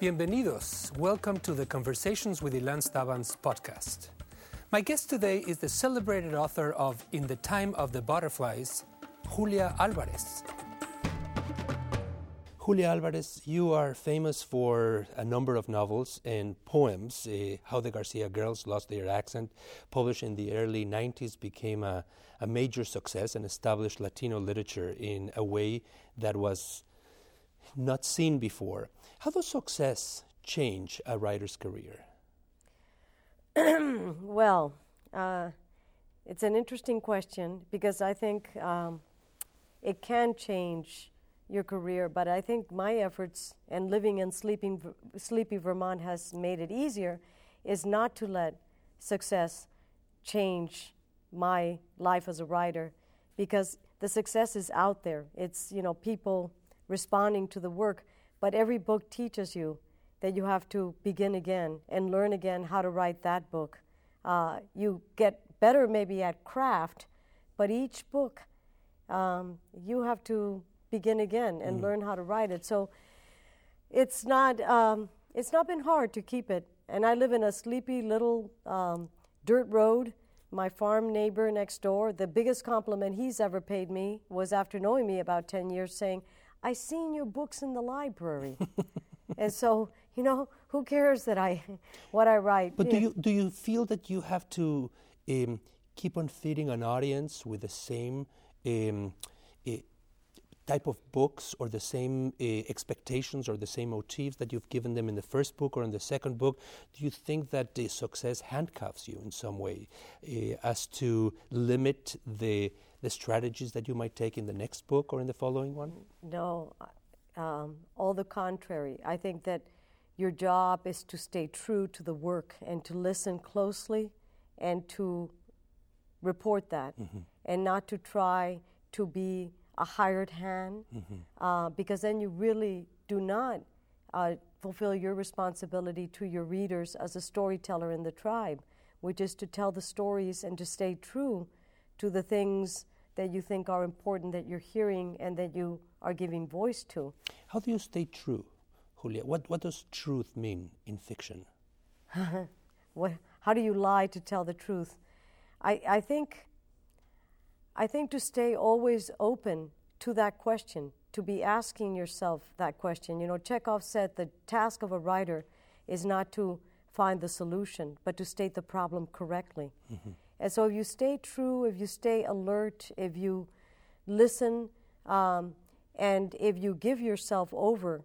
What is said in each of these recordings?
Bienvenidos. Welcome to the Conversations with Ilan Stavans podcast. My guest today is the celebrated author of In the Time of the Butterflies, Julia Alvarez. Julia Alvarez, you are famous for a number of novels and poems. Uh, How the Garcia Girls Lost Their Accent, published in the early 90s, became a, a major success and established Latino literature in a way that was not seen before. How does success change a writer's career? well, uh, it's an interesting question because I think um, it can change your career, but I think my efforts and living in sleeping, sleepy Vermont has made it easier is not to let success change my life as a writer because the success is out there. It's, you know, people responding to the work. But every book teaches you that you have to begin again and learn again how to write that book. Uh, you get better maybe at craft, but each book um, you have to begin again and mm. learn how to write it. So it's not um, it's not been hard to keep it. And I live in a sleepy little um, dirt road. My farm neighbor next door, the biggest compliment he's ever paid me was after knowing me about 10 years, saying, I seen your books in the library. and so, you know, who cares that I what I write? But do you do you feel that you have to um, keep on feeding an audience with the same um, uh, type of books or the same uh, expectations or the same motifs that you've given them in the first book or in the second book? Do you think that the success handcuffs you in some way uh, as to limit the the strategies that you might take in the next book or in the following one? No, um, all the contrary. I think that your job is to stay true to the work and to listen closely and to report that mm-hmm. and not to try to be a hired hand mm-hmm. uh, because then you really do not uh, fulfill your responsibility to your readers as a storyteller in the tribe, which is to tell the stories and to stay true to the things that you think are important that you're hearing and that you are giving voice to. How do you stay true, Julia? What, what does truth mean in fiction? what, how do you lie to tell the truth? I, I, think, I think to stay always open to that question, to be asking yourself that question. You know, Chekhov said the task of a writer is not to find the solution, but to state the problem correctly. Mm-hmm. And so if you stay true, if you stay alert, if you listen, um, and if you give yourself over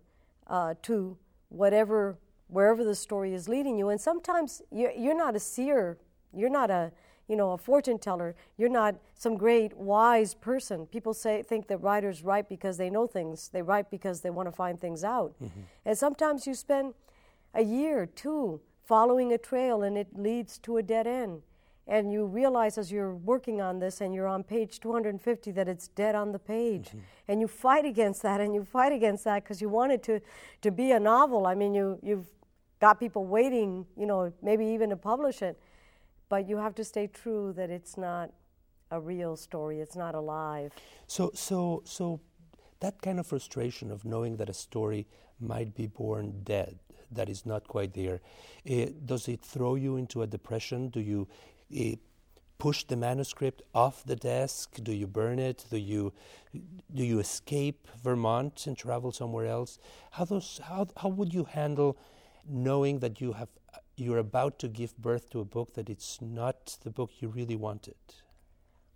uh, to whatever, wherever the story is leading you, and sometimes you're, you're not a seer, you're not a, you know, a fortune teller, you're not some great wise person. People say think that writers write because they know things. They write because they want to find things out. Mm-hmm. And sometimes you spend a year, two, following a trail, and it leads to a dead end and you realize as you're working on this and you're on page 250 that it's dead on the page mm-hmm. and you fight against that and you fight against that because you want it to, to be a novel i mean you, you've got people waiting you know maybe even to publish it but you have to stay true that it's not a real story it's not alive so so so that kind of frustration of knowing that a story might be born dead that is not quite there. Uh, does it throw you into a depression? Do you push the manuscript off the desk? Do you burn it? Do you do you escape Vermont and travel somewhere else? How those how how would you handle knowing that you have you're about to give birth to a book that it's not the book you really wanted?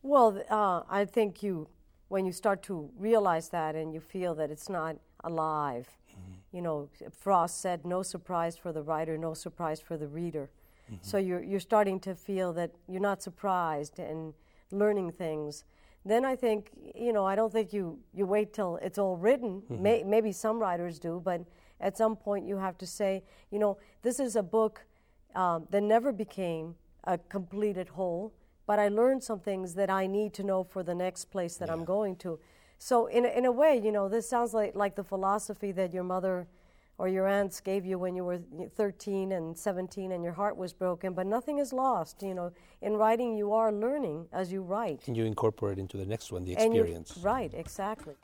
Well, uh, I think you when you start to realize that and you feel that it's not alive. Mm-hmm. You know, Frost said, "No surprise for the writer, no surprise for the reader." Mm-hmm. So you're, you're starting to feel that you're not surprised and learning things. Then I think, you know, I don't think you, you wait till it's all written. Mm-hmm. May, maybe some writers do, but at some point you have to say, you know, this is a book um, that never became a completed whole, but I learned some things that I need to know for the next place that yeah. I'm going to. So in in a way, you know, this sounds like, like the philosophy that your mother or your aunts gave you when you were 13 and 17 and your heart was broken, but nothing is lost. You know, in writing, you are learning as you write. And you incorporate into the next one the experience. right, exactly.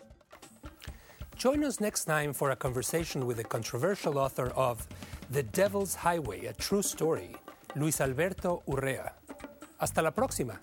Join us next time for a conversation with the controversial author of The Devil's Highway, a True Story, Luis Alberto Urrea. Hasta la próxima.